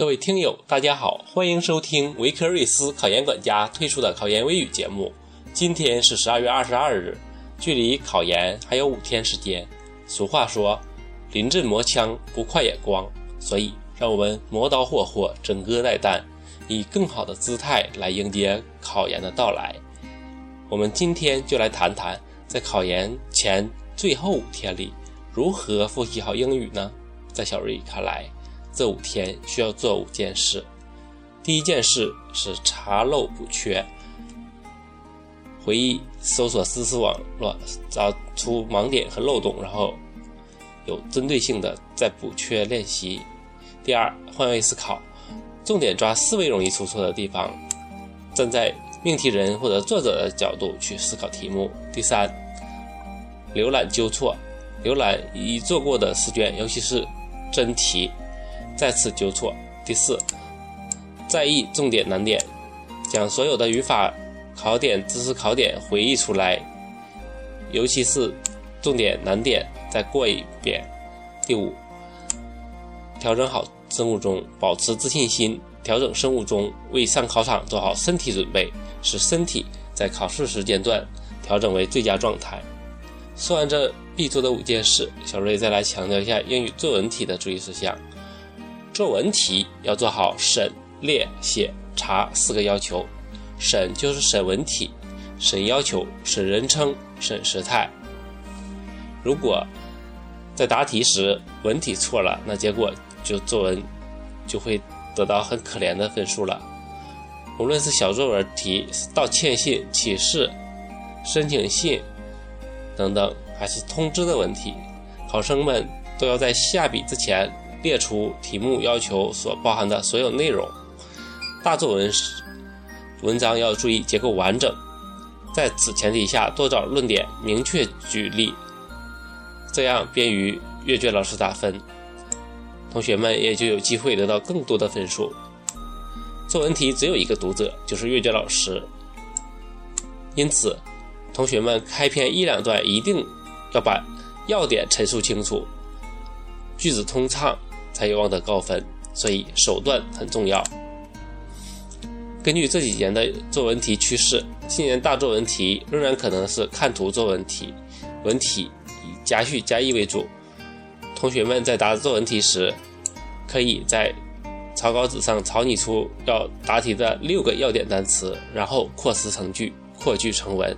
各位听友，大家好，欢迎收听维克瑞斯考研管家推出的考研微语节目。今天是十二月二十二日，距离考研还有五天时间。俗话说：“临阵磨枪，不快也光。”所以，让我们磨刀霍霍，整戈待旦，以更好的姿态来迎接考研的到来。我们今天就来谈谈，在考研前最后五天里，如何复习好英语呢？在小瑞看来。这五天需要做五件事。第一件事是查漏补缺，回忆搜索知识网络，找出盲点和漏洞，然后有针对性的再补缺练习。第二，换位思考，重点抓思维容易出错的地方，站在命题人或者作者的角度去思考题目。第三，浏览纠错，浏览已做过的试卷，尤其是真题。再次纠错。第四，在意重点难点，将所有的语法考点、知识考点回忆出来，尤其是重点难点再过一遍。第五，调整好生物钟，保持自信心，调整生物钟，为上考场做好身体准备，使身体在考试时间段调整为最佳状态。说完这必做的五件事，小瑞再来强调一下英语作文题的注意事项。作文题要做好审、列、写、查四个要求。审就是审文体，审要求，审人称，审时态。如果在答题时文体错了，那结果就作文就会得到很可怜的分数了。无论是小作文题、道歉信、启事、申请信等等，还是通知的问题，考生们都要在下笔之前。列出题目要求所包含的所有内容。大作文文章要注意结构完整，在此前提下多找论点，明确举例，这样便于阅卷老师打分，同学们也就有机会得到更多的分数。作文题只有一个读者，就是阅卷老师，因此同学们开篇一两段一定要把要点陈述清楚，句子通畅。才有望得高分，所以手段很重要。根据这几年的作文题趋势，今年大作文题仍然可能是看图作文题，文体以加叙加意为主。同学们在答作文题时，可以在草稿纸上草拟出要答题的六个要点单词，然后扩词成句，扩句成文。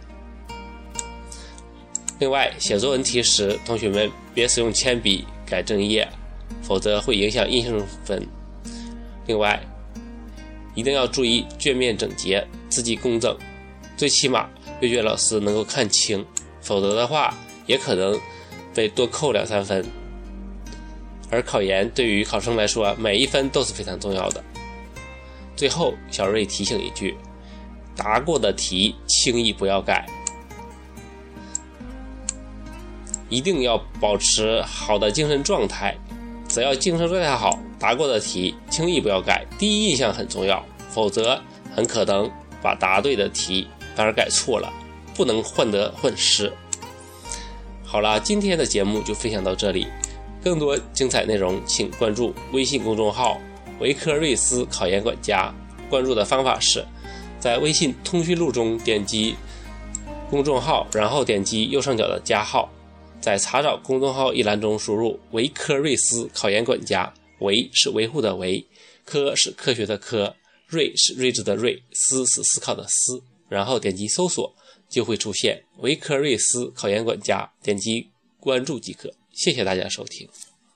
另外，写作文题时，同学们别使用铅笔改正页。否则会影响印象分。另外，一定要注意卷面整洁、字迹工整，最起码阅卷老师能够看清。否则的话，也可能被多扣两三分。而考研对于考生来说，每一分都是非常重要的。最后，小瑞提醒一句：答过的题轻易不要改，一定要保持好的精神状态。只要精神状态好，答过的题轻易不要改，第一印象很重要，否则很可能把答对的题反而改错了，不能患得患失。好了，今天的节目就分享到这里，更多精彩内容请关注微信公众号“维科瑞斯考研管家”。关注的方法是，在微信通讯录中点击公众号，然后点击右上角的加号。在查找公众号一栏中输入“维科瑞斯考研管家”，维是维护的维，科是科学的科，睿是睿智的睿，思是思考的思，然后点击搜索，就会出现“维科瑞斯考研管家”，点击关注即可。谢谢大家收听。